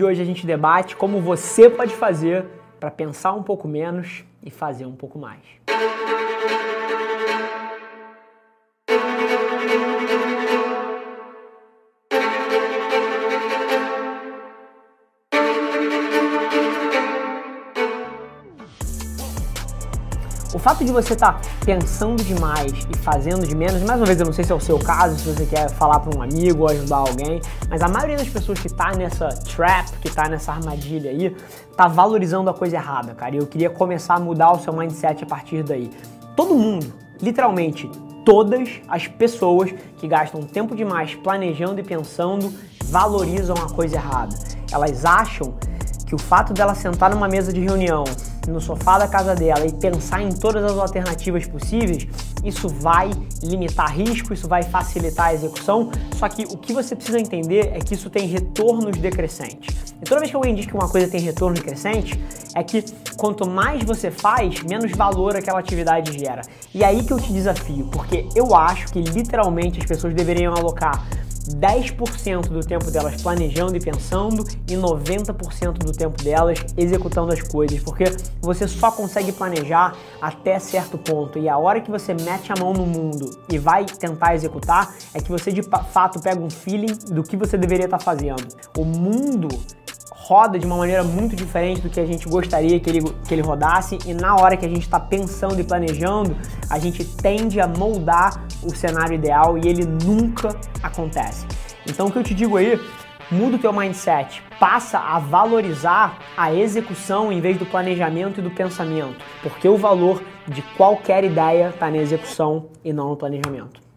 E hoje a gente debate como você pode fazer para pensar um pouco menos e fazer um pouco mais. O fato de você estar tá pensando demais e fazendo de menos, mais uma vez eu não sei se é o seu caso, se você quer falar para um amigo ou ajudar alguém, mas a maioria das pessoas que está nessa trap, que está nessa armadilha aí, tá valorizando a coisa errada, cara. E eu queria começar a mudar o seu mindset a partir daí. Todo mundo, literalmente todas as pessoas que gastam tempo demais planejando e pensando valorizam a coisa errada. Elas acham que o fato dela sentar numa mesa de reunião no sofá da casa dela e pensar em todas as alternativas possíveis, isso vai limitar risco, isso vai facilitar a execução. Só que o que você precisa entender é que isso tem retornos decrescentes. E toda vez que alguém diz que uma coisa tem retorno decrescente, é que quanto mais você faz, menos valor aquela atividade gera. E é aí que eu te desafio, porque eu acho que literalmente as pessoas deveriam alocar 10% do tempo delas planejando e pensando e 90% do tempo delas executando as coisas, porque você só consegue planejar até certo ponto e a hora que você mete a mão no mundo e vai tentar executar é que você de fato pega um feeling do que você deveria estar fazendo. O mundo roda de uma maneira muito diferente do que a gente gostaria que ele, que ele rodasse, e na hora que a gente está pensando e planejando, a gente tende a moldar o cenário ideal e ele nunca acontece. Então o que eu te digo aí, muda o teu mindset, passa a valorizar a execução em vez do planejamento e do pensamento, porque o valor de qualquer ideia está na execução e não no planejamento.